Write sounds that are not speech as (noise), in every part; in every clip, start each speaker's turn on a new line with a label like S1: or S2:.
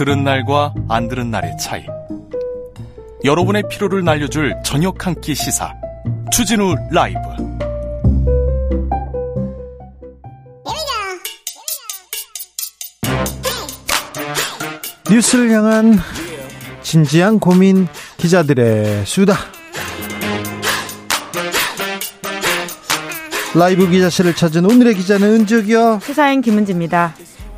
S1: 들은 날과 안 들은 날의 차이. 여러분의 피로를 날려줄 저녁 한 끼 시사. 추진우 라이브.
S2: 뉴스를 향한 진지한 고민 기자들의 수다. 라이브 기자실을 찾은 오늘의 기자는 은적이요.
S3: 시사인 김은지입니다.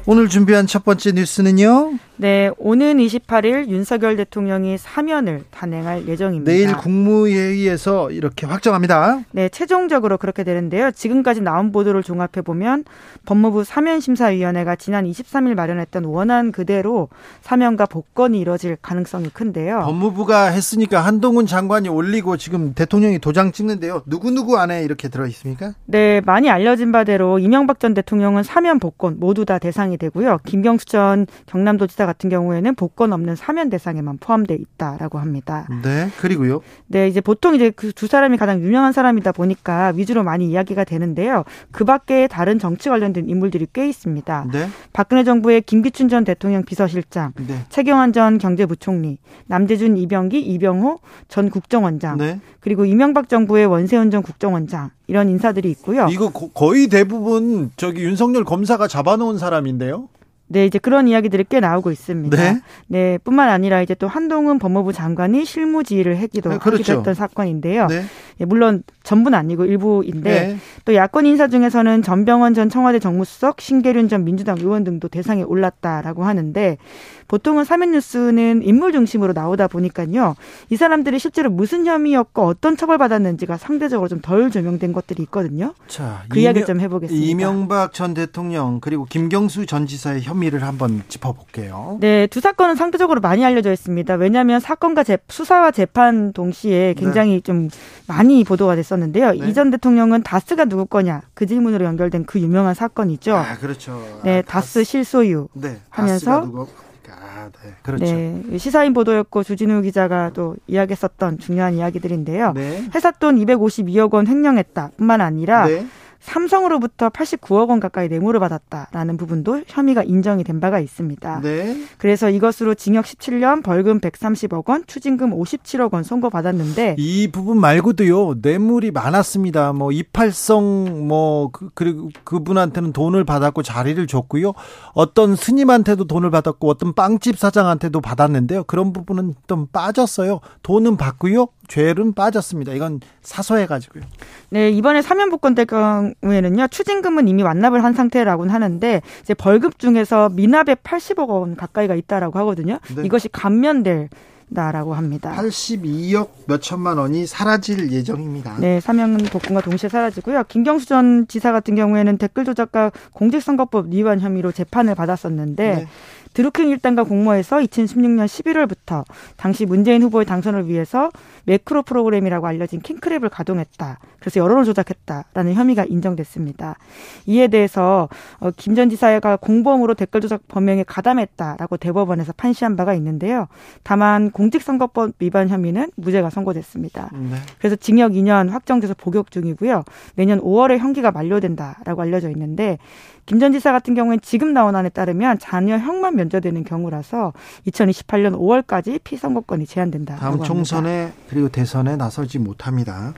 S2: 오늘 준비한 첫 번째 뉴스는요.
S3: 네, 오는 28일 윤석열 대통령이 사면을 단행할 예정입니다.
S2: 내일 국무회의에서 이렇게 확정합니다.
S3: 네, 최종적으로 그렇게 되는데요. 지금까지 나온 보도를 종합해 보면 법무부 사면심사위원회가 지난 23일 마련했던 원안 그대로 사면과 복권이 이뤄질 가능성이 큰데요.
S2: 법무부가 했으니까 한동훈 장관이 올리고 지금 대통령이 도장 찍는데요. 누구누구 안에 이렇게 들어 있습니까?
S3: 네, 많이 알려진 바대로 이명박 전 대통령은 사면 복권 모두 다 대상이 되고요. 김경수 전 경남도지사 같은 경우에는 복권 없는 사면 대상에만 포함돼 있다라고 합니다.
S2: 네, 그리고요.
S3: 네, 이제 보통 이제 그 두 사람이 가장 유명한 사람이다 보니까 위주로 많이 이야기가 되는데요. 그 밖에 다른 정치 관련된 인물들이 꽤 있습니다.
S2: 네.
S3: 박근혜 정부의 김기춘 전 대통령 비서실장,
S2: 네.
S3: 최경환 전 경제부총리, 남재준, 이병기, 이병호 전 국정원장,
S2: 네.
S3: 그리고 이명박 정부의 원세훈 전 국정원장 이런 인사들이 있고요.
S2: 이거 거- 거의 대부분 저기 윤석열 검사가 잡아놓은 사람인데요.
S3: 네, 이제 그런 이야기들이 꽤 나오고 있습니다.
S2: 네.
S3: 네, 뿐만 아니라 이제 또 한동훈 법무부 장관이 실무지휘를 하기도
S2: 네, 그렇죠.
S3: 하기도 했던 사건인데요.
S2: 네.
S3: 예, 물론 전부는 아니고 일부인데
S2: 네.
S3: 또 야권 인사 중에서는 전병헌 전 청와대 정무수석, 신계륜 전 민주당 의원 등도 대상에 올랐다라고 하는데 보통은 사면 뉴스는 인물 중심으로 나오다 보니까요. 이 사람들이 실제로 무슨 혐의였고 어떤 처벌받았는지가 상대적으로 좀 덜 조명된 것들이 있거든요.
S2: 자,
S3: 그 이야기 좀 해보겠습니다.
S2: 이명박 전 대통령 그리고 김경수 전 지사의 혐의를 한번 짚어볼게요.
S3: 네, 두 사건은 상대적으로 많이 알려져 있습니다. 왜냐하면 사건과 재, 수사와 재판 동시에 굉장히 좀 많이 보도가 됐었는데요.
S2: 네.
S3: 이전 대통령은 다스가 누구 거냐 그 질문으로 연결된 그 유명한 사건이죠.
S2: 아, 그렇죠.
S3: 네,
S2: 아,
S3: 다스 실소유.
S2: 네,
S3: 하면서?
S2: 아, 네, 그렇죠. 네.
S3: 네, 시사인 보도였고 주진우 기자가 또 이야기했었던 중요한 이야기들인데요.
S2: 네.
S3: 회사 돈 252억 원 횡령했다뿐만 아니라
S2: 네.
S3: 삼성으로부터 89억 원 가까이 뇌물을 받았다라는 부분도 혐의가 인정이 된 바가 있습니다.
S2: 네.
S3: 그래서 이것으로 징역 17년, 벌금 130억 원, 추징금 57억 원 선고받았는데
S2: 이 부분 말고도요 뇌물이 많았습니다. 뭐 이팔성 뭐 그, 그리고 그분한테는 돈을 받았고 자리를 줬고요. 어떤 스님한테도 돈을 받았고 어떤 빵집 사장한테도 받았는데요. 그런 부분은 좀 빠졌어요. 돈은 받고요. 죄는 빠졌습니다. 이건 사소해 가지고요.
S3: 네, 이번에 사면 복권 될 경우에는요. 추징금은 이미 완납을 한 상태라고는 하는데 이제 벌금 중에서 미납에 80억 원 가까이가 있다라고 하거든요.
S2: 네.
S3: 이것이 감면될 다라고 합니다.
S2: 82억 몇 천만 원이 사라질 예정입니다.
S3: 네, 사면 복권과 동시에 사라지고요. 김경수 전 지사 같은 경우에는 댓글 조작과 공직선거법 위반 혐의로 재판을 받았었는데
S2: 네.
S3: 드루킹 일당과 공모해서 2016년 11월부터 당시 문재인 후보의 당선을 위해서 매크로 프로그램이라고 알려진 킹크랩을 가동했다. 그래서 여론을 조작했다라는 혐의가 인정됐습니다. 이에 대해서 어, 김전 지사가 공범으로 댓글 조작 범행에 가담했다라고 대법원에서 판시한 바가 있는데요. 다만 공직선거법 위반 혐의는 무죄가 선고됐습니다.
S2: 네.
S3: 그래서 징역 2년 확정돼서 복역 중이고요. 내년 5월에 형기가 만료된다라고 알려져 있는데 김 전 지사 같은 경우엔 지금 나온 안에 따르면 자녀 형만 면제되는 경우라서 2028년 5월까지 피선거권이 제한된다.
S2: 다음 총선에 그리고 대선에 나서지 못합니다.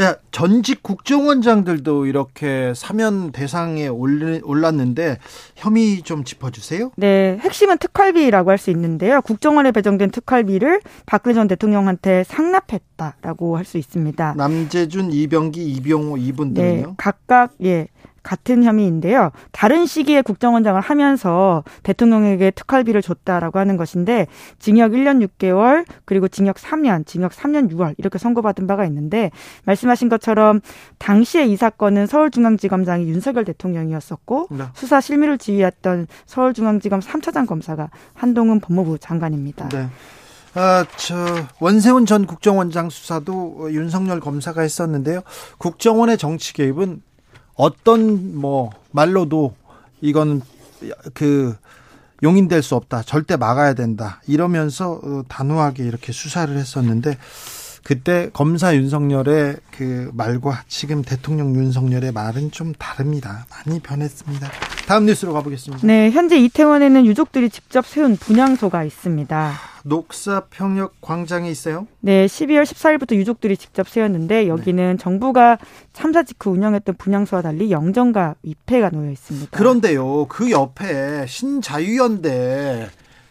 S2: 야, 전직 국정원장들도 이렇게 사면 대상에 올랐는데 혐의 좀 짚어주세요.
S3: 네, 핵심은 특활비라고 할 수 있는데요. 국정원에 배정된 특활비를 박근혜 전 대통령한테 상납했다라고 할 수 있습니다.
S2: 남재준, 이병기, 이병호
S3: 네,
S2: 이분 들은요.
S3: 각각 예 같은 혐의인데요. 다른 시기에 국정원장을 하면서 대통령에게 특활비를 줬다라고 하는 것인데 징역 1년 6개월 그리고 징역 3년, 징역 3년 6월 이렇게 선고받은 바가 있는데 말씀하신 것처럼 당시에 이 사건은 서울중앙지검장이 윤석열 대통령이었었고 네. 수사 실미를 지휘했던 서울중앙지검 3차장 검사가 한동훈 법무부 장관입니다. 네.
S2: 아, 저 원세훈 전 국정원장 수사도 윤석열 검사가 했었는데요. 국정원의 정치 개입은 어떤 뭐 말로도 이건 그 용인될 수 없다. 절대 막아야 된다. 이러면서 어, 단호하게 이렇게 수사를 했었는데 그때 검사 윤석열의 그 말과 지금 대통령 윤석열의 말은 좀 다릅니다. 많이 변했습니다. 다음 뉴스로 가보겠습니다.
S3: 네, 현재 이태원에는 유족들이 직접 세운 분향소가 있습니다.
S2: 녹사평역 광장에 있어요?
S3: 네, 12월 14일부터 유족들이 직접 세웠는데 여기는 네. 정부가 참사 직후 운영했던 분향소와 달리 영정과 위패가 놓여 있습니다.
S2: 그런데요, 그 옆에 신자유연대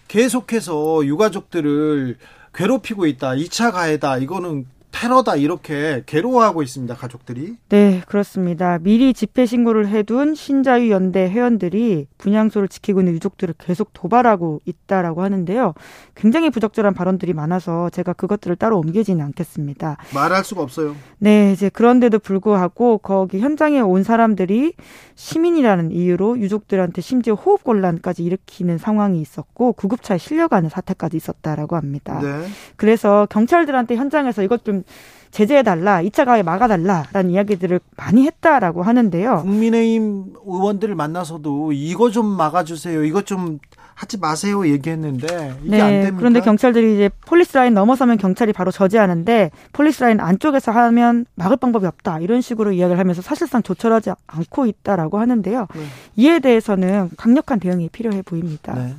S2: 계속해서 유가족들을 괴롭히고 있다. 2차 가해다. 이거는 테러다 이렇게 괴로워하고 있습니다 가족들이.
S3: 네 그렇습니다. 미리 집회 신고를 해둔 신자유 연대 회원들이 분향소를 지키고 있는 유족들을 계속 도발하고 있다라고 하는데요. 굉장히 부적절한 발언들이 많아서 제가 그것들을 따로 옮기지는 않겠습니다.
S2: 말할 수가 없어요.
S3: 네 이제 그런데도 불구하고 거기 현장에 온 사람들이 시민이라는 이유로 유족들한테 심지어 호흡 곤란까지 일으키는 상황이 있었고 구급차에 실려가는 사태까지 있었다라고 합니다. 네. 그래서 경찰들한테 현장에서 이것 좀 제재해달라, 2차 가해 막아달라라는 이야기들을 많이 했다라고 하는데요.
S2: 국민의힘 의원들을 만나서도 이거 좀 막아주세요, 이거 좀 하지 마세요 얘기했는데 이게 네, 안 됩니까?
S3: 그런데 경찰들이 이제 police line 넘어서면 경찰이 바로 저지하는데 police line 안쪽에서 하면 막을 방법이 없다 이런 식으로 이야기를 하면서 사실상 조처하지 않고 있다라고 하는데요. 네. 이에 대해서는 강력한 대응이 필요해 보입니다. 네.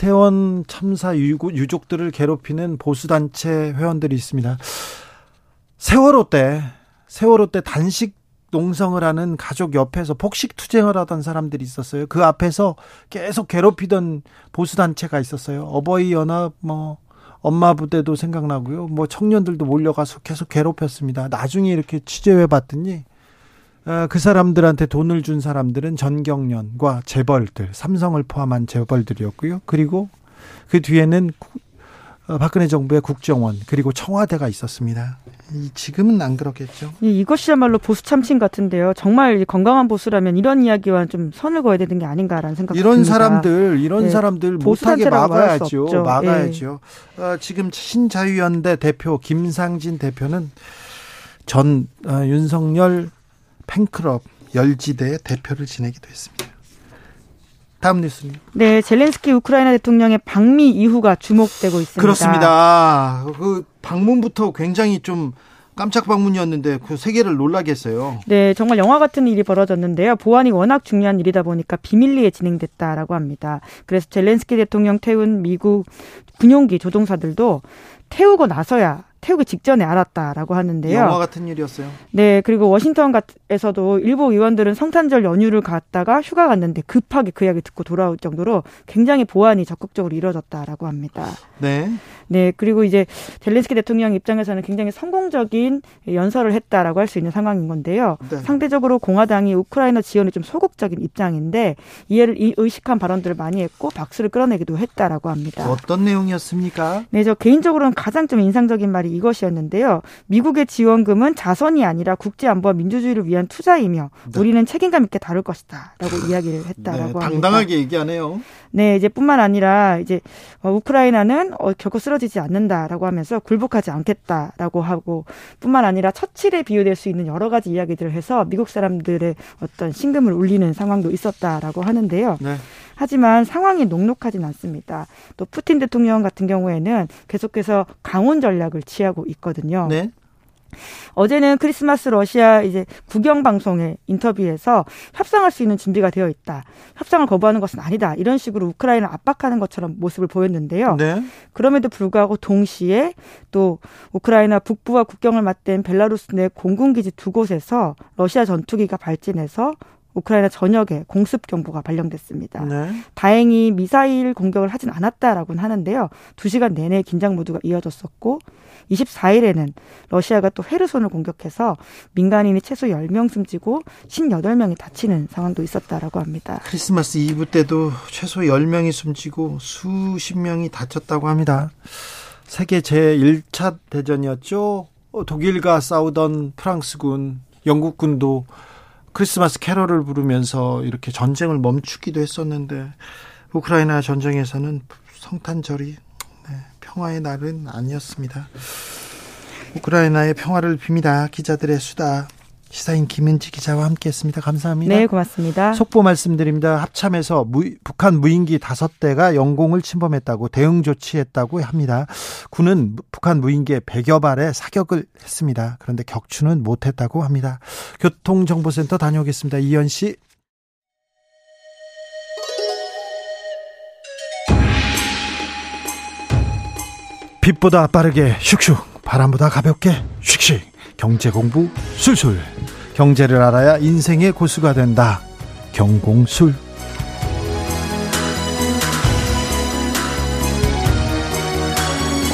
S2: 이태원 참사 유족들을 괴롭히는 보수단체 회원들이 있습니다. 세월호 때, 세월호 때 단식 농성을 하는 가족 옆에서 폭식 투쟁을 하던 사람들이 있었어요. 그 앞에서 계속 괴롭히던 보수단체가 있었어요. 어버이 연합, 뭐, 엄마 부대도 생각나고요. 뭐 청년들도 몰려가서 계속 괴롭혔습니다. 나중에 이렇게 취재해 봤더니 어, 그 사람들한테 돈을 준 사람들은 전경련과 재벌들, 삼성을 포함한 재벌들이었고요. 그리고 그 뒤에는 어, 박근혜 정부의 국정원 그리고 청와대가 있었습니다. 지금은 안 그렇겠죠.
S3: 이것이야말로 보수 참칭 같은데요. 정말 건강한 보수라면 이런 이야기와 좀 선을 그어야 되는 게 아닌가라는 생각이
S2: 이런 듭니다. 사람들, 이런 네. 사람들 못하게 막아야죠. 막아야죠. 네. 어, 지금 신자유연대 대표 김상진 대표는 전 어, 윤석열 팬클럽 열지대의 대표를 지내기도 했습니다. 다음 뉴스입니다.
S3: 네, 젤렌스키 우크라이나 대통령의 방미 이후가 주목되고 있습니다.
S2: 그렇습니다. 그 방문부터 굉장히 좀 깜짝 방문이었는데 그 세계를 놀라게 했어요.
S3: 네, 정말 영화 같은 일이 벌어졌는데요. 보안이 워낙 중요한 일이다 보니까 비밀리에 진행됐다라고 합니다. 그래서 젤렌스키 대통령 태운 미국 군용기 조종사들도 태우고 나서야 태우기 직전에 알았다라고 하는데요.
S2: 영화 같은 일이었어요.
S3: 네, 그리고 워싱턴에서도 일부 의원들은 성탄절 연휴를 갔다가 휴가 갔는데 급하게 그 이야기 듣고 돌아올 정도로 굉장히 보안이 적극적으로 이루어졌다라고 합니다.
S2: 네.
S3: 네, 그리고 이제 젤렌스키 대통령 입장에서는 굉장히 성공적인 연설을 했다라고 할 수 있는 상황인 건데요. 네. 상대적으로 공화당이 우크라이나 지원에 좀 소극적인 입장인데 이해를 의식한 발언들을 많이 했고 박수를 끌어내기도 했다라고 합니다.
S2: 어떤 내용이었습니까?
S3: 네, 저 개인적으로는 가장 좀 인상적인 말이 이것이었는데요. 미국의 지원금은 자선이 아니라 국제 안보와 민주주의를 위한 투자이며 네. 우리는 책임감 있게 다룰 것이다라고 이야기를 했다라고 네,
S2: 합니다. 당당하게 얘기하네요.
S3: 네, 이제 뿐만 아니라 이제 어, 우크라이나는 어, 결코 쓰러지지 않는다라고 하면서 굴복하지 않겠다라고 하고 뿐만 아니라 처칠에 비유될 수 있는 여러 가지 이야기들을 해서 미국 사람들의 어떤 신금을 울리는 상황도 있었다라고 하는데요. 네. 하지만 상황이 녹록하진 않습니다. 또 푸틴 대통령 같은 경우에는 계속해서 강원 전략을 취하고 있거든요. 네. 어제는 크리스마스 러시아 이제 국영 방송의 인터뷰에서 협상할 수 있는 준비가 되어 있다. 협상을 거부하는 것은 아니다. 이런 식으로 우크라이나 압박하는 것처럼 모습을 보였는데요. 네. 그럼에도 불구하고 동시에 또 우크라이나 북부와 국경을 맞댄 벨라루스 내 공군 기지 두 곳에서 러시아 전투기가 발진해서 우크라이나 전역에 공습 경보가 발령됐습니다.
S2: 네.
S3: 다행히 미사일 공격을 하진 않았다라고는 하는데요. 2시간 내내 긴장 모드가 이어졌었고 24일에는 러시아가 또 헤르손을 공격해서 민간인이 최소 10명 숨지고 18명이 다치는 상황도 있었다라고 합니다.
S2: 크리스마스 이브 때도 최소 10명이 숨지고 수십 명이 다쳤다고 합니다. 세계 제1차 대전이었죠. 어, 독일과 싸우던 프랑스군, 영국군도 크리스마스 캐럴을 부르면서 이렇게 전쟁을 멈추기도 했었는데 우크라이나 전쟁에서는 성탄절이 네, 평화의 날은 아니었습니다. 우크라이나의 평화를 빕니다. 기자들의 수다. 시사인 김은지 기자와 함께했습니다. 감사합니다.
S3: 네, 고맙습니다.
S2: 속보 말씀드립니다. 합참에서 무, 북한 무인기 다섯 대가 영공을 침범했다고 대응 조치했다고 합니다. 군은 북한 무인기에 100여 발의 사격을 했습니다. 그런데 격추는 못했다고 합니다. 교통정보센터 다녀오겠습니다. 이현 씨. 빛보다 빠르게 슉슉 바람보다 가볍게 슉슉 경제 공부 술술 경제를 알아야 인생의 고수가 된다 경공술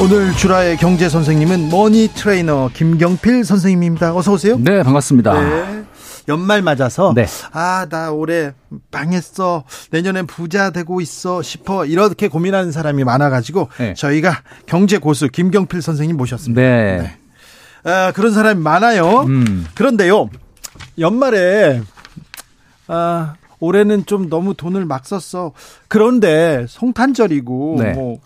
S2: 오늘 주라의 경제 선생님은 money trainer 김경필 선생님입니다. 어서 오세요.
S4: 네, 반갑습니다.
S2: 네. 연말 맞아서
S4: 네.
S2: 아나 올해 망했어 내년엔 부자 되고 있어 싶어 이렇게 고민하는 사람이 많아가지고
S4: 네.
S2: 저희가 경제 고수 김경필 선생님 모셨습니다.
S4: 네.
S2: 아, 그런 사람이 많아요.
S4: 음.
S2: 그런데요 연말에 아 올해는 좀 너무 돈을 막 썼어. 그런데 성탄절이고
S4: 네.
S2: 뭐.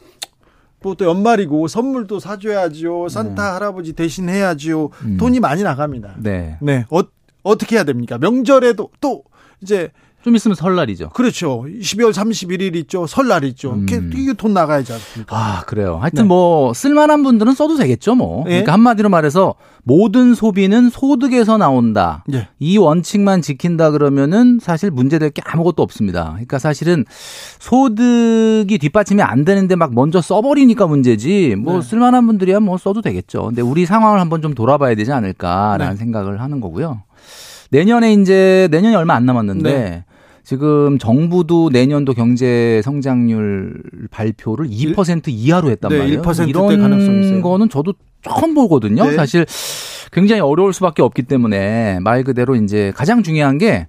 S2: 뭐또 연말이고 선물도 사줘야지요. 산타 할아버지 대신 해야지요.
S4: 음.
S2: 돈이 많이 나갑니다.
S4: 네.
S2: 네. 어, 어떻게 해야 됩니까? 명절에도 또 이제
S4: 좀 있으면 설날이죠.
S2: 그렇죠. 12월 31일 있죠. 설날 있죠.
S4: 음.
S2: 이게, 돈 나가야지 않습니까?
S4: 아, 그래요. 하여튼
S2: 네.
S4: 뭐 쓸만한 분들은 써도 되겠죠, 뭐.
S2: 예.
S4: 그러니까 한마디로 말해서 모든 소비는 소득에서 나온다.
S2: 예.
S4: 이 원칙만 지킨다 그러면은 사실 문제될 게 아무것도 없습니다. 그러니까 사실은 소득이 뒷받침이 안 되는데 막 먼저 써버리니까 문제지 뭐
S2: 네.
S4: 쓸만한 분들이야 뭐 써도 되겠죠. 근데 우리 상황을 한번 좀 돌아봐야 되지 않을까라는
S2: 네.
S4: 생각을 하는 거고요. 내년에 이제 내년이 얼마 안 남았는데
S2: 네.
S4: 지금 정부도 내년도 경제 성장률 발표를 2% 이하로 했단
S2: 네,
S4: 말이에요.
S2: 1%대
S4: 이런
S2: 가능성이 있어요.
S4: 거는 저도 처음 보거든요.
S2: 네.
S4: 사실 굉장히 어려울 수밖에 없기 때문에 말 그대로 이제 가장 중요한 게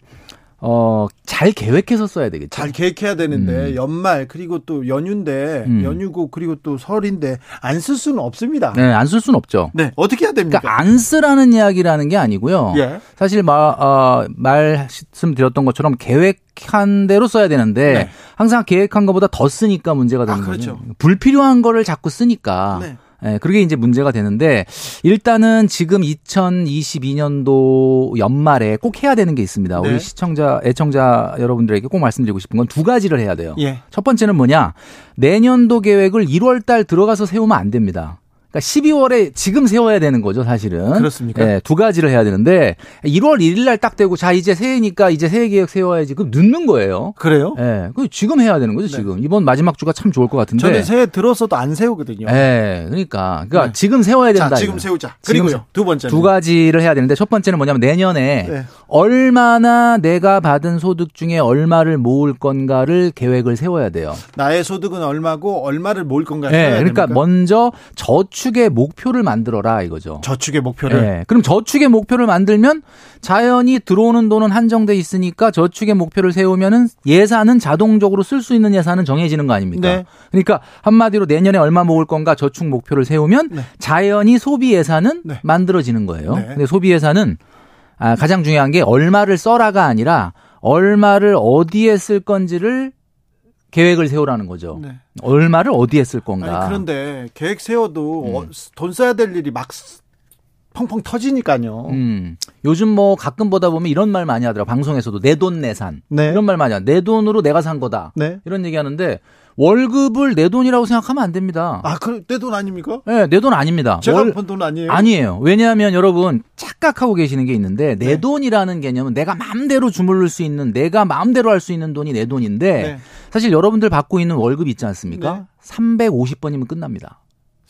S4: 어, 잘 계획해서 써야 되겠죠.
S2: 잘 계획해야 되는데
S4: 음.
S2: 연말 그리고 또 연휴인데
S4: 음.
S2: 연휴고 그리고 또 설인데 안 쓸 수는 없습니다.
S4: 네, 안 쓸 수는 없죠.
S2: 네, 어떻게 해야 됩니까?
S4: 그러니까 안 쓰라는 이야기라는 게 아니고요.
S2: 예.
S4: 사실 마, 어, 말씀드렸던 것처럼 계획한 대로 써야 되는데
S2: 네.
S4: 항상 계획한 것보다 더 쓰니까 문제가 되는
S2: 아, 그렇죠.
S4: 거죠. 불필요한 거를 자꾸 쓰니까
S2: 네.
S4: 예, 그게 이제 문제가 되는데 일단은 지금 2022년도 연말에 꼭 해야 되는 게 있습니다.
S2: 네.
S4: 우리 시청자, 애청자 여러분들에게 꼭 말씀드리고 싶은 건 두 가지를 해야 돼요.
S2: 예.
S4: 첫 번째는 뭐냐? 내년도 계획을 1월 달 들어가서 세우면 안 됩니다. 그러니까 12월에 지금 세워야 되는 거죠, 사실은.
S2: 그렇습니까?
S4: 예, 두 가지를 해야 되는데 1월 1일 날 딱 되고 자, 이제 새해니까 이제 새해 계획 세워야지. 그럼 늦는 거예요.
S2: 그래요?
S4: 예. 그 지금 해야 되는 거죠,
S2: 네.
S4: 지금. 이번 마지막 주가 참 좋을 것 같은데.
S2: 저는 새해 들어서도 안 세우거든요.
S4: 예. 그러니까 그러니까
S2: 네.
S4: 지금 세워야 된다.
S2: 자, 지금
S4: 이거예요.
S2: 세우자.
S4: 지금
S2: 그리고요. 두 번째는
S4: 두 가지를 해야 되는데 첫 번째는 뭐냐면 내년에
S2: 네.
S4: 얼마나 내가 받은 소득 중에 얼마를 모을 건가를 계획을 세워야 돼요.
S2: 나의 소득은 얼마고 얼마를 모을 건가
S4: 예. 그러니까
S2: 됩니까?
S4: 먼저 저축 의 목표를 만들어라 이거죠.
S2: 저축의 목표를
S4: 예. 그럼 저축의 목표를 만들면 자연히 들어오는 돈은 한정돼 있으니까 저축의 목표를 세우면은 예산은 자동적으로 쓸 수 있는 예산은 정해지는 거 아닙니까?
S2: 네.
S4: 그러니까 한마디로 내년에 얼마 모을 건가 저축 목표를 세우면
S2: 네.
S4: 자연히 소비 예산은
S2: 네.
S4: 만들어지는 거예요.
S2: 네.
S4: 근데 소비 예산은 아, 가장 중요한 게 얼마를 써라가 아니라 얼마를 어디에 쓸 건지를 계획을 세우라는 거죠.
S2: 네.
S4: 얼마를 어디에 쓸 건가.
S2: 아니, 그런데 계획 세워도
S4: 음.
S2: 어, 돈 써야 될 일이 막 쓰- 펑펑 터지니까요.
S4: 음. 요즘 뭐 가끔 보다 보면 이런 말 많이 하더라고. 방송에서도 내 돈 내산.
S2: 네.
S4: 이런 말 많이 하. 내 돈으로 내가 산 거다.
S2: 네.
S4: 이런 얘기 하는데 월급을 내 돈이라고 생각하면 안 됩니다.
S2: 아, 그내돈 아닙니까?
S4: 네, 내 돈 아닙니다.
S2: 제가
S4: 월-
S2: 번돈 아니에요?
S4: 아니에요. 왜냐하면 여러분 착각하고 계시는 게 있는데 내
S2: 네.
S4: 돈이라는 개념은 내가 마음대로 주물를 수 있는 내가 마음대로 할 수 있는 돈이 내 돈인데
S2: 네.
S4: 사실 여러분들 받고 있는 월급 있지 않습니까?
S2: 네.
S4: 350번이면 끝납니다.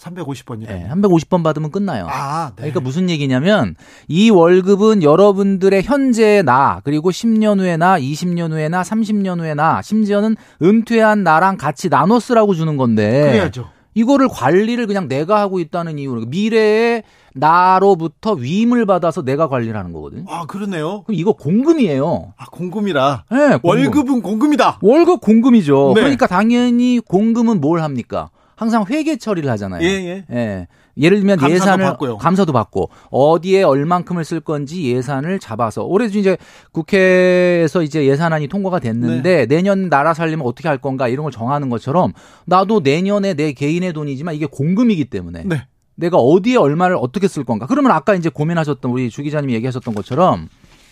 S2: 350번이요.
S4: 예, 350번 받으면 끝나요.
S2: 아, 네.
S4: 그러니까 무슨 얘기냐면 이 월급은 여러분들의 현재의 나 그리고 10년 후의 나, 20년 후의 나, 30년 후의 나, 심지어는 은퇴한 나랑 같이 나눠 쓰라고 주는 건데
S2: 그래야죠.
S4: 이거를 관리를 그냥 내가 하고 있다는 이유로 미래의 나로부터 위임을 받아서 내가 관리를 하는 거거든요.
S2: 아, 그러네요.
S4: 그럼 이거 공금이에요.
S2: 아, 공금이라.
S4: 네, 공금.
S2: 월급은 공금이다.
S4: 월급 공금이죠.
S2: 네.
S4: 그러니까 당연히 공금은 뭘 합니까? 항상 회계 처리를 하잖아요.
S2: 예, 예.
S4: 예. 예를 들면
S2: 감사도
S4: 예산을
S2: 받고요.
S4: 감사도 받고 어디에 얼만큼을 쓸 건지 예산을 잡아서 올해도 이제 국회에서 이제 예산안이 통과가 됐는데
S2: 네.
S4: 내년 나라 살림을 어떻게 할 건가 이런 걸 정하는 것처럼 나도 내년에 내 개인의 돈이지만 이게 공금이기 때문에
S2: 네.
S4: 내가 어디에 얼마를 어떻게 쓸 건가 그러면 아까 이제 고민하셨던 우리 주 기자님이 얘기하셨던 것처럼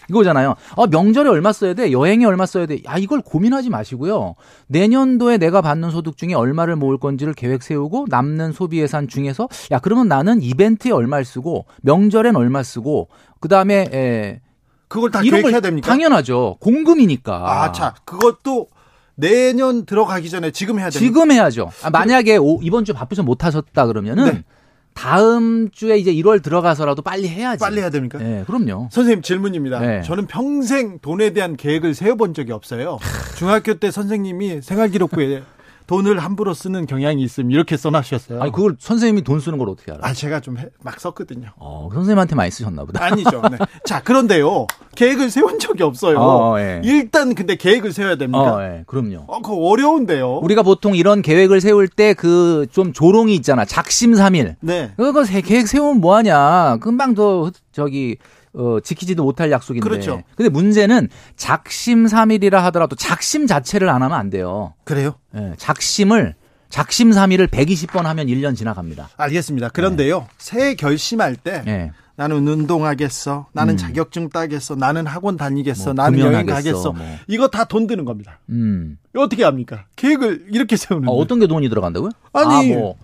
S4: 이거잖아요. 어, 명절에 얼마 써야 돼? 여행에 얼마 써야 돼? 야, 이걸 고민하지 마시고요. 내년도에 내가 받는 소득 중에 얼마를 모을 건지를 계획 세우고 남는 소비 예산 중에서 야, 그러면 나는 이벤트에 얼마를 쓰고 명절엔 얼마 쓰고 그다음에 에,
S2: 그걸 다
S4: 이런
S2: 계획해야
S4: 걸
S2: 됩니까?
S4: 당연하죠. 공금이니까.
S2: 아, 자, 그것도 내년 들어가기 전에 지금 해야 됩니까?
S4: 지금 해야죠. 아, 만약에 오- 이번 주 바쁘셔 못 하셨다 그러면은
S2: 네.
S4: 다음 주에 이제 1월 들어가서라도 빨리 해야지.
S2: 빨리 해야 됩니까?
S4: 네, 그럼요.
S2: 선생님 질문입니다.
S4: 네.
S2: 저는 평생 돈에 대한 계획을 세워본 적이 없어요. 중학교 때 선생님이 생활기록부에 돈을 함부로 쓰는 경향이 있음 이렇게 써놔셨어요.
S4: 아니 그걸 선생님이 돈 쓰는 걸 어떻게 알아?
S2: 아, 제가 좀 막 썼거든요.
S4: 어, 선생님한테 많이 쓰셨나 보다.
S2: 아니죠. 네. (laughs) 자, 그런데요. 계획을 세운 적이 없어요.
S4: 어, 예.
S2: 일단 근데 계획을 세워야 됩니까?
S4: 어, 예, 그럼요.
S2: 어, 그거 어려운데요.
S4: 우리가 보통 이런 계획을 세울 때 그 좀 조롱이 있잖아. 작심삼일.
S2: 네.
S4: 그거 세- 계획 세우면 뭐하냐. 금방 더 저기 어, 지키지도 못할 약속인데.
S2: 그렇죠.
S4: 근데 문제는 작심 삼일이라 하더라도 작심 자체를 안 하면 안 돼요.
S2: 그래요?
S4: 예, 작심을 작심 삼일을 120번 하면 1년 지나갑니다.
S2: 알겠습니다. 그런데요. 새해 결심할 때
S4: 예.
S2: 나는 운동하겠어. 나는
S4: 음.
S2: 자격증 따겠어. 나는 학원 다니겠어.
S4: 뭐
S2: 나는 여행 가겠어.
S4: 뭐.
S2: 이거 다 돈 드는 겁니다.
S4: 음.
S2: 어떻게 합니까? 계획을 이렇게 세우는데.
S4: 아, 어떤 게 돈이 들어간다고요?
S2: 아니.
S4: 아, 뭐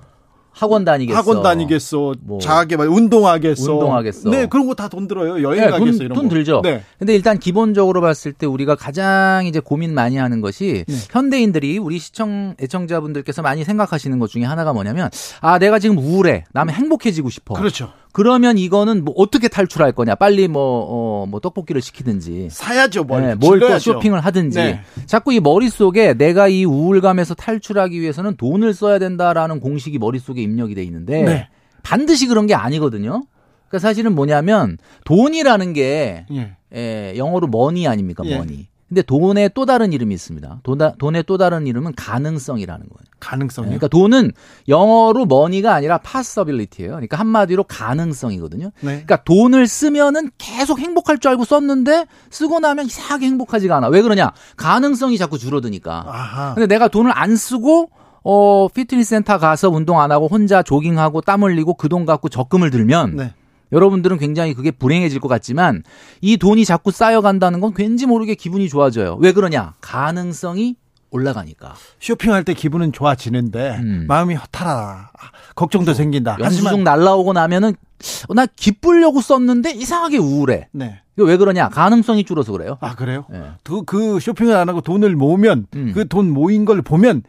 S4: 학원 다니겠어.
S2: 학원 다니겠어.
S4: 뭐.
S2: 말 운동하겠어.
S4: 운동하겠어.
S2: 네, 그런 거 다 돈 들어요. 여행
S4: 네,
S2: 가겠어
S4: 돈,
S2: 이런
S4: 돈
S2: 거.
S4: 들죠.
S2: 네.
S4: 근데 일단 기본적으로 봤을 때 우리가 가장 이제 고민 많이 하는 것이
S2: 네.
S4: 현대인들이 우리 시청 애청자분들께서 많이 생각하시는 것 중에 하나가 뭐냐면 아 내가 지금 우울해. 나면 행복해지고 싶어.
S2: 그렇죠.
S4: 그러면 이거는 뭐 어떻게 탈출할 거냐? 빨리 뭐어뭐 떡볶이를 시키든지
S2: 사야죠, 뭘.
S4: 네, 뭘또. 쇼핑을 하든지
S2: 네.
S4: 자꾸 이 머릿속에 내가 이 우울감에서 탈출하기 위해서는 돈을 써야 된다라는 공식이 머릿속에 입력이 돼 있는데
S2: 네.
S4: 반드시 그런 게 아니거든요. 그러니까 사실은 뭐냐면 돈이라는 게
S2: 예.
S4: 예, 영어로 money 아닙니까?
S2: 예.
S4: money. 근데 돈의 또 다른 이름이 있습니다. 돈다, 돈의 또 다른 이름은 가능성이라는 거예요.
S2: 가능성이.
S4: 그러니까 돈은 영어로 money가 아니라 possibility예요. 그러니까 한마디로 가능성이거든요.
S2: 네.
S4: 그러니까 돈을 쓰면은 계속 행복할 줄 알고 썼는데 쓰고 나면 이상하게 행복하지가 않아. 왜 그러냐? 가능성이 자꾸 줄어드니까.
S2: 아하.
S4: 근데 내가 돈을 안 쓰고 어 피트니스 센터 가서 운동 안 하고 혼자 조깅하고 땀 흘리고 그 돈 갖고 적금을 들면
S2: 네.
S4: 여러분들은 굉장히 그게 불행해질 것 같지만 이 돈이 자꾸 쌓여간다는 건 왠지 모르게 기분이 좋아져요. 왜 그러냐? 가능성이 올라가니까.
S2: 쇼핑할 때 기분은 좋아지는데
S4: 음.
S2: 마음이 허탈하다. 아, 걱정도 생긴다.
S4: 영수증
S2: 하지만
S4: 날라오고 나면은 어, 나 기쁘려고 썼는데 이상하게 우울해.
S2: 네.
S4: 왜 그러냐? 가능성이 줄어서 그래요.
S2: 아 그래요?
S4: 예.
S2: 그, 그 쇼핑을 안 하고 돈을 모으면
S4: 음.
S2: 그돈 모인 걸 보면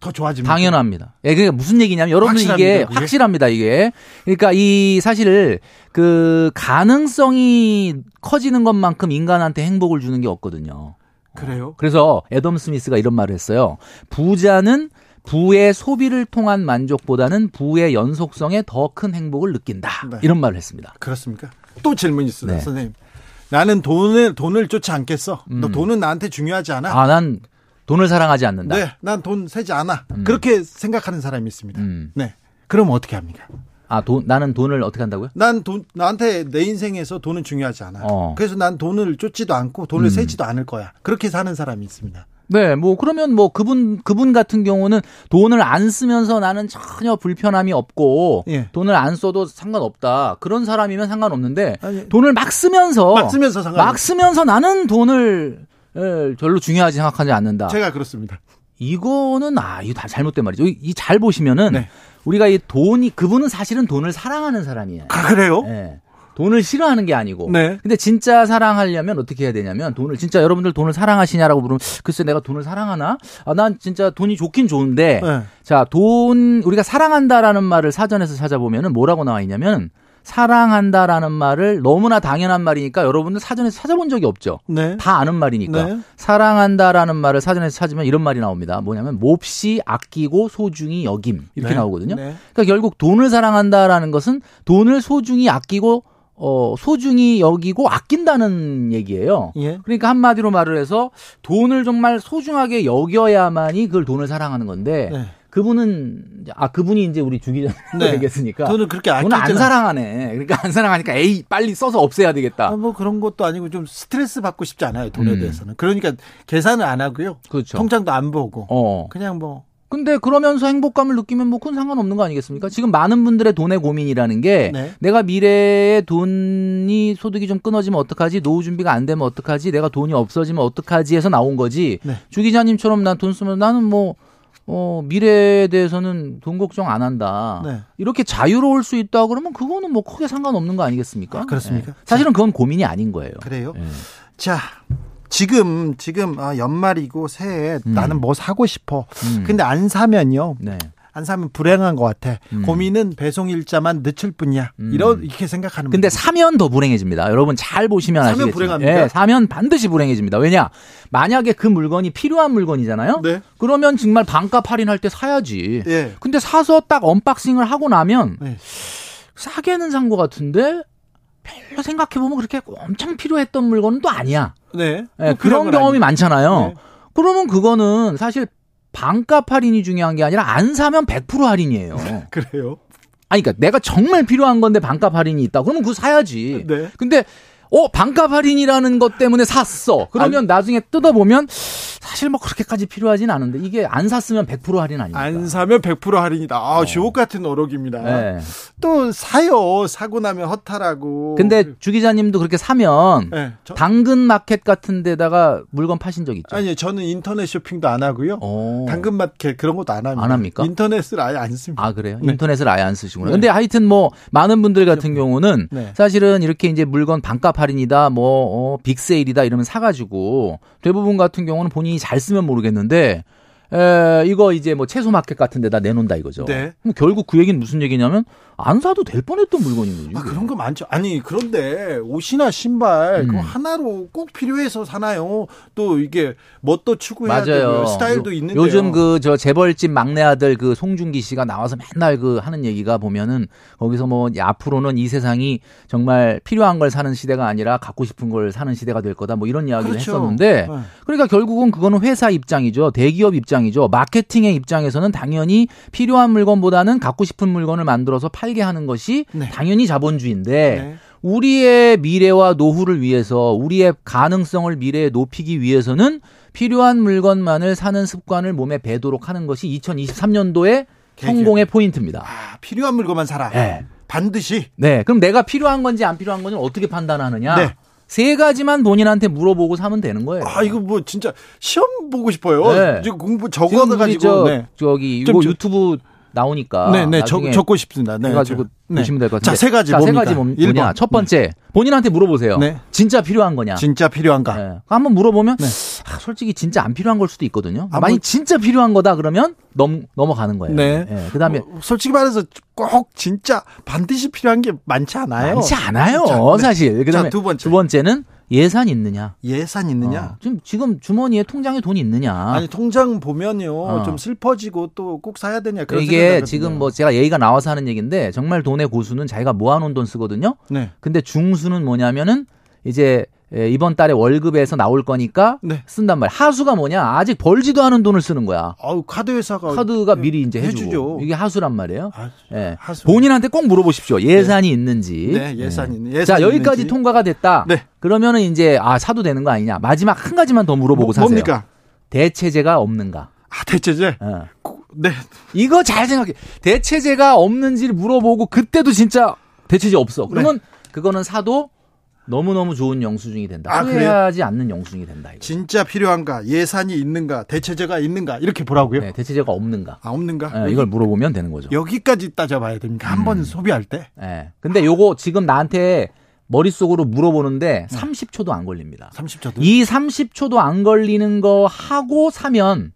S2: 더 좋아집니다.
S4: 당연합니다. 예, 그게 무슨 얘기냐면 여러분 이게
S2: 확실합니다, 그게.
S4: 확실합니다, 이게. 그러니까 이 사실 그 가능성이 커지는 것만큼 인간한테 행복을 주는 게 없거든요.
S2: 그래요?
S4: 그래서 애덤 스미스가 이런 말을 했어요. 부자는 부의 소비를 통한 만족보다는 부의 연속성에 더 큰 행복을 느낀다.
S2: 네.
S4: 이런 말을 했습니다.
S2: 그렇습니까? 또 질문 있습니다,
S4: 네.
S2: 선생님. 나는 돈을 돈을 쫓지 않겠어. 너
S4: 음.
S2: 돈은 나한테 중요하지 않아.
S4: 아, 난 돈을 사랑하지 않는다.
S2: 네, 난 돈 세지 않아. 그렇게 생각하는 사람이 있습니다.
S4: 음.
S2: 네. 그럼 어떻게 합니까?
S4: 아, 돈, 나는 돈을 어떻게 한다고요?
S2: 난 돈, 나한테 내 인생에서 돈은 중요하지 않아.
S4: 어.
S2: 그래서 난 돈을 쫓지도 않고 돈을
S4: 음.
S2: 세지도 않을 거야. 그렇게 사는 사람이 있습니다.
S4: 네, 뭐 그러면 뭐 그분 그분 같은 경우는 돈을 안 쓰면서 나는 전혀 불편함이 없고
S2: 예.
S4: 돈을 안 써도 상관없다. 그런 사람이면 상관없는데
S2: 아니,
S4: 돈을 막 쓰면서
S2: 막 쓰면서 상관
S4: 막 쓰면서 나는 돈을 예, 별로 중요하지 생각하지 않는다.
S2: 제가 그렇습니다.
S4: 이거는 아 이거 다 잘못된 말이죠. 이 잘 보시면은
S2: 네.
S4: 우리가 이 돈이 그분은 사실은 돈을 사랑하는 사람이에요.
S2: 아, 그래요?
S4: 예. 돈을 싫어하는 게 아니고.
S2: 네.
S4: 근데 진짜 사랑하려면 어떻게 해야 되냐면 돈을 진짜 여러분들 돈을 사랑하시냐라고 물으면 글쎄 내가 돈을 사랑하나? 아, 난 진짜 돈이 좋긴 좋은데
S2: 네.
S4: 자, 돈 우리가 사랑한다라는 말을 사전에서 찾아보면은 뭐라고 나와 있냐면 사랑한다라는 말을 너무나 당연한 말이니까 여러분들 사전에서 찾아본 적이 없죠.
S2: 네.
S4: 다 아는 말이니까.
S2: 네.
S4: 사랑한다라는 말을 사전에서 찾으면 이런 말이 나옵니다. 뭐냐면 몹시 아끼고 소중히 여김 이렇게
S2: 네.
S4: 나오거든요.
S2: 네.
S4: 그러니까 결국 돈을 사랑한다라는 것은 돈을 소중히 아끼고 어 소중히 여기고 아낀다는 얘기예요.
S2: 예.
S4: 그러니까 한마디로 말을 해서 돈을 정말 소중하게 여겨야만이 그걸 돈을 사랑하는 건데
S2: 네.
S4: 그분은 아 그분이 이제 우리 주기자
S2: 네.
S4: 얘기했으니까
S2: 돈을 그렇게
S4: 안 사랑하네. 그러니까 안 사랑하니까 에이 빨리 써서 없애야 되겠다.
S2: 아, 뭐 그런 것도 아니고 좀 스트레스 받고 싶지 않아요 돈에
S4: 음.
S2: 대해서는 그러니까 계산을 안 하고요
S4: 그렇죠.
S2: 통장도 안 보고
S4: 어.
S2: 그냥 뭐
S4: 근데 그러면서 행복감을 느끼면 뭐 큰 상관없는 거 아니겠습니까? 지금 많은 분들의 돈의 고민이라는 게
S2: 네.
S4: 내가 미래에 돈이 소득이 좀 끊어지면 어떡하지? 노후 준비가 안 되면 어떡하지? 내가 돈이 없어지면 어떡하지? 해서 나온 거지.
S2: 네.
S4: 주 기자님처럼 난 돈 쓰면 나는 뭐 어, 미래에 대해서는 돈 걱정 안 한다.
S2: 네.
S4: 이렇게 자유로울 수 있다 그러면 그거는 뭐 크게 상관없는 거 아니겠습니까?
S2: 아, 그렇습니까?
S4: 예. 사실은 그건 고민이 아닌 거예요.
S2: 그래요
S4: 예.
S2: 자 지금 지금 아, 연말이고 새해
S4: 음.
S2: 나는 뭐 사고 싶어
S4: 음.
S2: 근데 안 사면요
S4: 네.
S2: 안 사면 불행한 것 같아
S4: 음.
S2: 고민은 배송 일자만 늦출 뿐이야
S4: 음.
S2: 이런 이렇게 생각하는
S4: 근데
S2: 분들.
S4: 사면 더 불행해집니다. 여러분 잘 보시면
S2: 사면
S4: 아시겠지만.
S2: 불행합니까?
S4: 예, 사면 반드시 불행해집니다. 왜냐? 만약에 그 물건이 필요한 물건이잖아요.
S2: 네.
S4: 그러면 정말 반값 할인할 때 사야지.
S2: 예.
S4: 근데 사서 딱 unboxing을 하고 나면
S2: 네.
S4: 싸게는 산 것 같은데 별로 생각해 보면 그렇게 엄청 필요했던 물건은 또 아니야.
S2: 네.
S4: 예,
S2: 뭐
S4: 그런 경험이
S2: 아니-
S4: 많잖아요.
S2: 네.
S4: 그러면 그거는 사실 반값 할인이 중요한 게 아니라 안 사면 100% 할인이에요. (laughs)
S2: 그래요.
S4: 아니, 그러니까 내가 정말 필요한 건데 반값 할인이 있다. 그러면 그거 사야지.
S2: 네.
S4: 근데 어 반값 할인이라는 것 때문에 샀어. 그러면 나중에 뜯어보면 사실 뭐 그렇게까지 필요하진 않은데 이게 안 샀으면 100% 할인 아닙니까?
S2: 안 사면 100% 할인이다. 아, 주옥 같은 어록입니다.
S4: 네.
S2: 또 사요. 사고 나면 허탈하고.
S4: 근데 주 기자님도 그렇게 사면
S2: 네, 저,
S4: 당근 마켓 같은 데다가 물건 파신 적 있죠?
S2: 아니요, 저는 인터넷 쇼핑도 안 하고요.
S4: 어.
S2: 당근 마켓 그런 것도 안 합니다.
S4: 안 합니까?
S2: 인터넷을 아예 안 씁니다.
S4: 아 그래요?
S2: 네.
S4: 인터넷을 아예 안 쓰시구나.
S2: 네.
S4: 근데 하여튼 뭐 많은 분들 같은 경우는
S2: 네.
S4: 사실은 이렇게 이제 물건 반값 할인이다, 뭐 어, 빅세일이다 이러면 사 가지고 대부분 같은 경우는 본인이 잘 쓰면 모르겠는데 에, 이거 이제 뭐 채소 마켓 같은 데다 내놓는다 이거죠.
S2: 네.
S4: 그럼 결국 그 얘기는 무슨 얘기냐면 안 사도 될 뻔했던 물건인 거죠.
S2: 아, 그런 거 많죠. 아니, 그런데 옷이나 신발,
S4: 음.
S2: 하나로 꼭 필요해서 사나요? 또 이게 뭣도 추구해야. 되고요. 스타일도
S4: 요-
S2: 있는데요.
S4: 요즘 그 저 재벌집 막내 아들 그 송중기 씨가 나와서 맨날 그 하는 얘기가 보면은 거기서 뭐 야, 앞으로는 이 세상이 정말 필요한 걸 사는 시대가 아니라 갖고 싶은 걸 사는 시대가 될 거다 뭐 이런 이야기를
S2: 그렇죠.
S4: 했었는데
S2: 네.
S4: 그러니까 결국은 그거는 회사 입장이죠. 대기업 입장이죠. 마케팅의 입장에서는 당연히 필요한 물건보다는 갖고 싶은 물건을 만들어서 팔게 하는 것이
S2: 네.
S4: 당연히 자본주의인데
S2: 네.
S4: 우리의 미래와 노후를 위해서 우리의 가능성을 미래에 높이기 위해서는 필요한 물건만을 사는 습관을 몸에 배도록 하는 것이 2023년도의 성공의 포인트입니다.
S2: 아, 필요한 물건만 사라.
S4: 네.
S2: 반드시.
S4: 네. 그럼 내가 필요한 건지 안 필요한 건지 어떻게 판단하느냐?
S2: 네.
S4: 세 가지만 본인한테 물어보고 사면 되는 거예요.
S2: 아, 이거 뭐 진짜 시험 보고 싶어요.
S4: 네.
S2: 지금 공부
S4: 지금
S2: 적어
S4: 우리
S2: 가지고
S4: 저,
S2: 네.
S4: 저기
S2: 좀
S4: 이거
S2: 저-
S4: 유튜브 나오니까
S2: 네, 네. 적, 적고 싶습니다. 네.
S4: 해가지고
S2: 저- 네.
S4: 보시면 될것
S2: 자,
S4: 같은데.
S2: 세 가지
S4: 자, 세
S2: 뭡니까?
S4: 가지 뭐-
S2: 일
S4: 뭐냐?
S2: 번.
S4: 첫 번째 본인한테 물어보세요.
S2: 네.
S4: 진짜 필요한 거냐?
S2: 진짜 필요한가?
S4: 네. 한번 물어보면
S2: 네.
S4: 아, 솔직히 진짜 안 필요한 걸 수도 있거든요.
S2: 아,
S4: 만약
S2: 뭐-
S4: 진짜 필요한 거다 그러면 넘 넘어가는 거예요.
S2: 네.
S4: 그다음에
S2: 어, 솔직히 말해서 꼭 진짜 반드시 필요한 게 많지 않아요.
S4: 많지 않아요,
S2: 자, 네.
S4: 사실. 그다음에
S2: 자, 두 번째.
S4: 두 번째는 예산 있느냐?
S2: 예산 있느냐?
S4: 어, 지금 지금 주머니에 통장에 돈이 있느냐?
S2: 아니 통장 보면요
S4: 어.
S2: 좀 슬퍼지고 또 꼭 사야 되냐 그런
S4: 이게 지금. 뭐 제가 얘기가 나와서 하는 얘기인데 정말 돈의 고수는 자기가 모아놓은 돈 쓰거든요.
S2: 네.
S4: 근데 중수는 뭐냐면은 이제 에, 이번 달에 월급에서 나올 거니까
S2: 네.
S4: 쓴단 말이야. 하수가 뭐냐? 아직 벌지도 않은 돈을 쓰는 거야.
S2: 아우 카드 회사가
S4: 카드가 미리 이제 해주고.
S2: 해주죠.
S4: 이게 하수란 말이에요.
S2: 아,
S4: 예.
S2: 하수.
S4: 본인한테 꼭 물어보십시오. 예산이 있는지.
S2: 네, 예산이 있는-
S4: 자,
S2: 예산이
S4: 여기까지
S2: 있는지.
S4: 통과가 됐다.
S2: 네.
S4: 그러면은 이제 아, 사도 되는 거 아니냐. 마지막 한 가지만 더 물어보고
S2: 뭐,
S4: 사세요.
S2: 뭡니까?
S4: 대체제가 없는가.
S2: 아 대체제.
S4: 어.
S2: 고- 네.
S4: 이거 잘 생각해. 대체제가 없는지를 물어보고 그때도 진짜 대체제 없어. 그러면 그거는 사도 너무너무 좋은 영수증이 된다.
S2: 네. 아, 그래요?
S4: 후회하지 않는 영수증이 된다. 이거.
S2: 진짜 필요한가? 예산이 있는가? 대체제가 있는가? 이렇게 보라고요?
S4: 네, 대체제가 없는가.
S2: 아 없는가?
S4: 네, 이걸 물어보면 되는 거죠.
S2: 여기까지 따져봐야 됩니까? 한번
S4: 음.
S2: 소비할 때.
S4: 예. 근데 요거 지금 나한테 머릿속으로 물어보는데 30초도 안 걸립니다.
S2: 30초도.
S4: 이 30초도 안 걸리는 거 하고 사면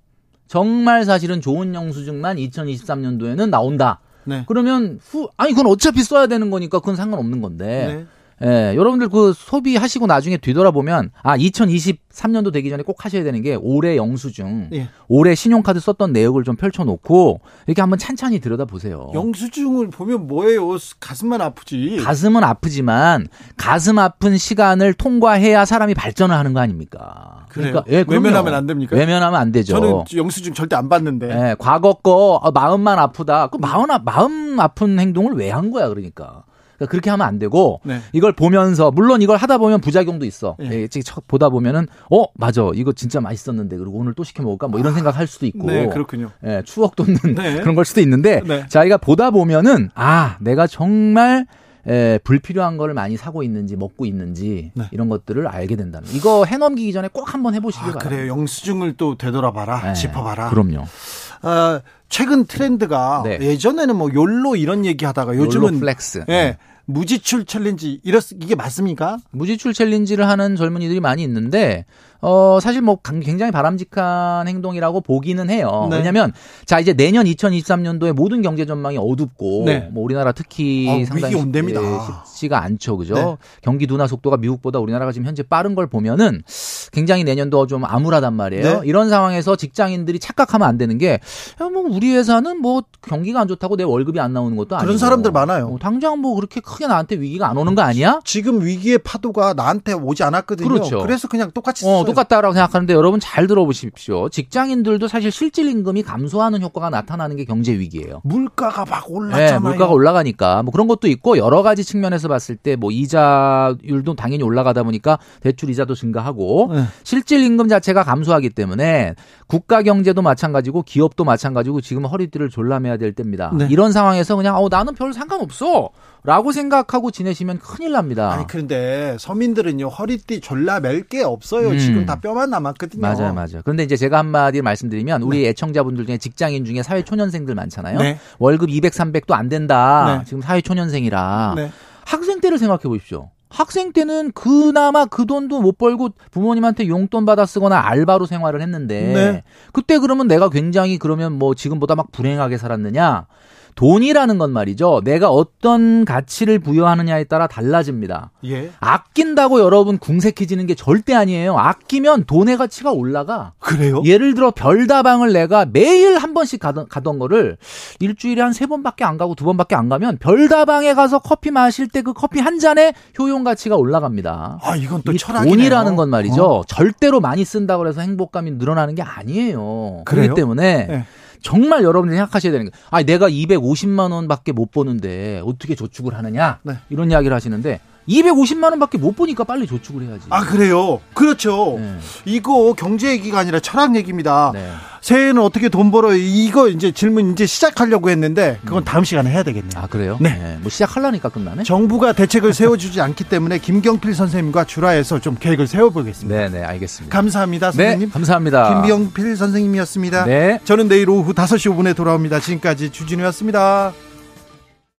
S4: 정말 사실은 좋은 영수증만 2023년도에는 나온다.
S2: 네.
S4: 그러면 후 아니 그건 어차피 써야 되는 거니까 그건 상관없는 건데.
S2: 네.
S4: 예, 여러분들 그 소비하시고 나중에 뒤돌아보면 아 2023년도 되기 전에 꼭 하셔야 되는 게 올해 영수증,
S2: 예.
S4: 올해 신용카드 썼던 내역을 좀 펼쳐놓고 이렇게 한번 찬찬히 들여다 보세요.
S2: 영수증을 보면 뭐예요? 가슴만 아프지.
S4: 가슴은 아프지만 가슴 아픈 시간을 통과해야 사람이 발전을 하는 거 아닙니까?
S2: 그래요?
S4: 예, 그럼요.
S2: 외면하면 안 됩니까?
S4: 외면하면 안 되죠.
S2: 저는 영수증 절대 안 받는데.
S4: 예, 과거 거 어, 마음만 아프다. 그 마음, 아- 마음 아픈 행동을 왜 한 거야, 그러니까. 그러니까 그렇게 하면 안 되고
S2: 네.
S4: 이걸 보면서 물론 이걸 하다 보면 부작용도 있어.
S2: 예.
S4: 예. 예, 척 보다 보면은 어 맞아 이거 진짜 맛있었는데 그리고 오늘 또 시켜 먹을까 뭐 이런 생각 할 수도 있고.
S2: 네, 그렇군요.
S4: 예, 추억 돋는
S2: 네. (laughs)
S4: 그런 걸 수도 있는데
S2: 네.
S4: 자기가 보다 보면은 아 내가 정말 에, 불필요한 거를 많이 사고 있는지 먹고 있는지
S2: 네.
S4: 이런 것들을 알게 된다는 이거 해넘기기 전에 꼭 한번 해보시기
S2: 아,
S4: 바랍니다.
S2: 그래요. 영수증을 또 되돌아봐라.
S4: 네,
S2: 짚어봐라.
S4: 그럼요.
S2: 아, 최근 트렌드가
S4: 네.
S2: 예전에는 뭐 YOLO 이런 얘기 하다가 요즘은
S4: flex.
S2: 예. 무지출 challenge 이렇 이게 맞습니까?
S4: 무지출 challenge를 하는 젊은이들이 많이 있는데 어 사실 뭐 강- 굉장히 바람직한 행동이라고 보기는 해요.
S2: 네.
S4: 왜냐하면 자 이제 내년 2023년도에 모든 경제 전망이 어둡고
S2: 네.
S4: 뭐 우리나라 특히
S2: 어,
S4: 상당히
S2: 위기 온답니다.
S4: 예, 쉽지가 않죠, 그죠?
S2: 네.
S4: 경기 둔화 속도가 미국보다 우리나라가 지금 현재 빠른 걸 보면은 굉장히 내년도 좀 암울하단 말이에요.
S2: 네.
S4: 이런 상황에서 직장인들이 착각하면 안 되는 게 야, 뭐 우리 회사는 뭐 경기가 안 좋다고 내 월급이 안 나오는 것도 아니고
S2: 그런 사람들 많아요.
S4: 뭐 당장 뭐 그렇게 크게 나한테 위기가 안 오는 거 아니야?
S2: 지금 위기의 파도가 나한테 오지 않았거든요.
S4: 그렇죠.
S2: 래서 그냥 똑같이
S4: 어. 똑같다라고 생각하는데 여러분 잘 들어보십시오. 직장인들도 사실 실질 임금이 감소하는 효과가 나타나는 게 경제 위기예요.
S2: 물가가 막
S4: 네,
S2: 올랐잖아요.
S4: 물가가 올라가니까 뭐 그런 것도 있고 여러 가지 측면에서 봤을 때 뭐 이자율도 당연히 올라가다 보니까 대출 이자도 증가하고
S2: 네.
S4: 실질 임금 자체가 감소하기 때문에 국가 경제도 마찬가지고 기업도 마찬가지고 지금 허리띠를 졸라매야 될 때입니다.
S2: 네.
S4: 이런 상황에서 그냥 어 나는 별 상관없어 라고 생각하고 지내시면 큰일 납니다.
S2: 아니 그런데 서민들은요 허리띠 졸라 맬게 없어요.
S4: 음.
S2: 지금 다 뼈만 남았거든요.
S4: 맞아요, 맞아요. 그런데 이제 제가 한마디 말씀드리면 우리 애청자분들 중에 직장인 중에 사회 초년생들 많잖아요.
S2: 네.
S4: 월급 200, 300도 안 된다.
S2: 네.
S4: 지금 사회 초년생이라
S2: 네.
S4: 학생 때를 생각해 보십시오. 학생 때는 그나마 그 돈도 못 벌고 부모님한테 용돈 받아 쓰거나 알바로 생활을 했는데
S2: 네.
S4: 그때 그러면 내가 굉장히 그러면 뭐 지금보다 막 불행하게 살았느냐? 돈이라는 건 말이죠. 내가 어떤 가치를 부여하느냐에 따라 달라집니다.
S2: 예.
S4: 아낀다고 여러분 궁색해지는 게 절대 아니에요. 아끼면 돈의 가치가 올라가.
S2: 그래요?
S4: 예를 들어 별다방을 내가 매일 한 번씩 가던, 가던 거를 일주일에 한 세 번밖에 안 가고 두 번밖에 안 가면 별다방에 가서 커피 마실 때 그 커피 한 잔의 효용 가치가 올라갑니다.
S2: 아 이건
S4: 또이
S2: 철학이네요.
S4: 돈이라는 건 말이죠.
S2: 어.
S4: 절대로 많이 쓴다고 해서 행복감이 늘어나는 게 아니에요.
S2: 그래요?
S4: 그렇기 때문에
S2: 네.
S4: 정말 여러분들이 생각하셔야 되는 게, 아, 내가 250만 원밖에 못 버는데 어떻게 저축을 하느냐?
S2: 네.
S4: 이런 이야기를 하시는데 250만 원밖에 못 버니까 빨리 저축을 해야지.
S2: 아 그래요? 그렇죠.
S4: 네.
S2: 이거 경제 얘기가 아니라 철학 얘기입니다.
S4: 네.
S2: 새해에는 어떻게 돈 벌어요? 이거 이제 질문 이제 시작하려고 했는데 그건 다음 시간에 해야 되겠네요.
S4: 아, 그래요?
S2: 네.
S4: 뭐 시작하려니까 끝나네?
S2: 정부가 대책을 세워주지 않기 때문에 김경필 선생님과 주라해서 좀 계획을 세워보겠습니다.
S4: 네, 네, 알겠습니다.
S2: 감사합니다,
S4: 네,
S2: 선생님.
S4: 감사합니다.
S2: 김경필 선생님이었습니다.
S4: 네.
S2: 저는 내일 오후 5시 5분에 돌아옵니다. 지금까지 주진우였습니다.